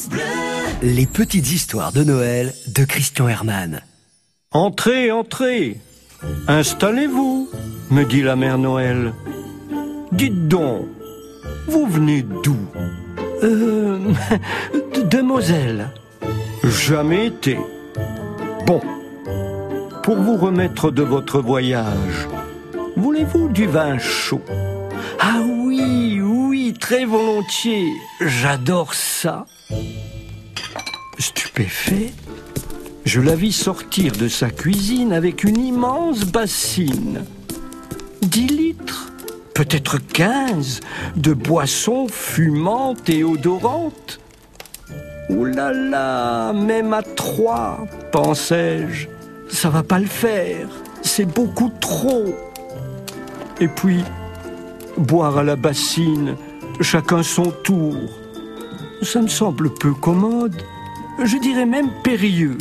France Bleu. Les petites histoires de Noël de Christian Herman. Entrez, entrez. Installez-vous, me dit la mère Noël. Dites donc, vous venez d'où? Euh. de, de Moselle. Jamais été. Bon, pour vous remettre de votre voyage, voulez-vous du vin chaud? Ah oui, oui, très volontiers. J'adore ça. Stupéfait, je la vis sortir de sa cuisine avec une immense bassine. Dix litres, peut-être quinze, de boissons fumantes et odorantes. Ouh là là, même à trois, pensais-je, ça va pas le faire, c'est beaucoup trop. Et puis, boire à la bassine, chacun son tour, ça me semble peu commode, je dirais même périlleux.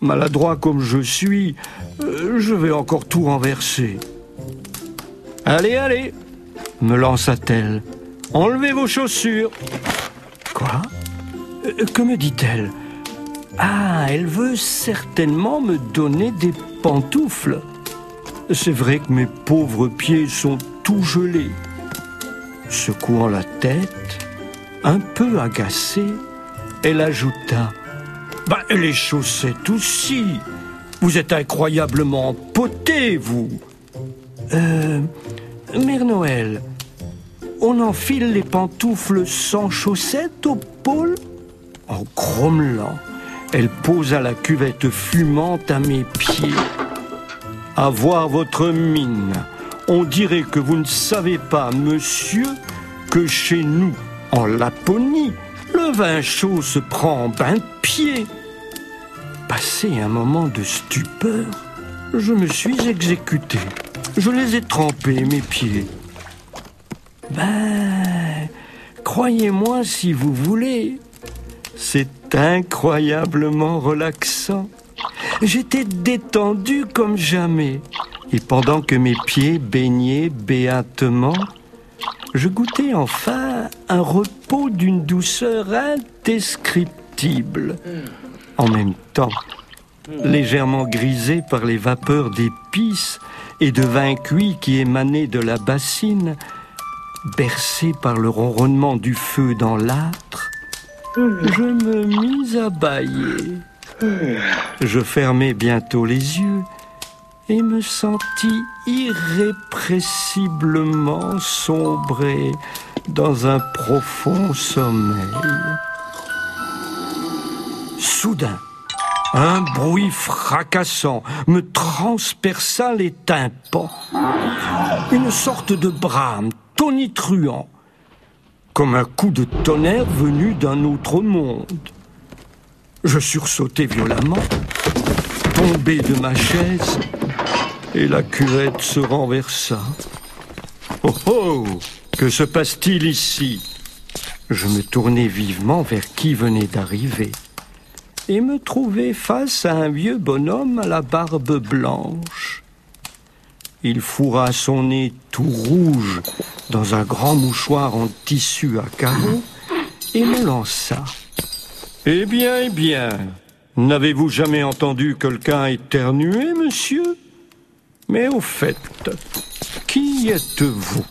Maladroit comme je suis, euh, je vais encore tout renverser. Allez, allez, me lança-t-elle, enlevez vos chaussures. Quoi? Euh, Que me dit-elle? Ah, elle veut certainement me donner des pantoufles. C'est vrai que mes pauvres pieds sont tout gelés. Secouant la tête, un peu agacée, elle ajouta Bah, les chaussettes aussi. Vous êtes incroyablement poté, vous. Euh, Mère Noël, on enfile les pantoufles sans chaussettes au pôle? En grommelant, elle posa la cuvette fumante à mes pieds. À voir votre mine, on dirait que vous ne savez pas, monsieur, que chez nous, en Laponie, le vin chaud se prend en bain de pied. Passé un moment de stupeur, je me suis exécuté. Je les ai trempés, mes pieds. Ben, croyez-moi si vous voulez. C'est incroyablement relaxant. J'étais détendu comme jamais. Et pendant que mes pieds baignaient béatement, je goûtais enfin un repos d'une douceur indescriptible. En même temps, légèrement grisé par les vapeurs d'épices et de vin cuit qui émanaient de la bassine, bercé par le ronronnement du feu dans l'âtre, je me mis à bâiller. Je fermai bientôt les yeux et me sentis irrépressiblement sombrer dans un profond sommeil. Soudain, un bruit fracassant me transperça les tympans. Une sorte de brame tonitruant, comme un coup de tonnerre venu d'un autre monde. Je sursautai violemment, tombé de ma chaise, et la cuvette se renversa. Oh oh Que se passe-t-il ici? Je me tournai vivement vers qui venait d'arriver et me trouvai face à un vieux bonhomme à la barbe blanche. Il fourra son nez tout rouge dans un grand mouchoir en tissu à carreaux et me lança. Eh bien, eh bien, n'avez-vous jamais entendu quelqu'un éternuer, monsieur? Mais au fait, qui êtes-vous?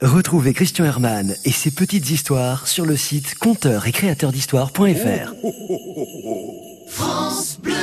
Retrouvez Christian Herman et ses petites histoires sur le site conteur et créateur d'histoire.fr. France Bleu.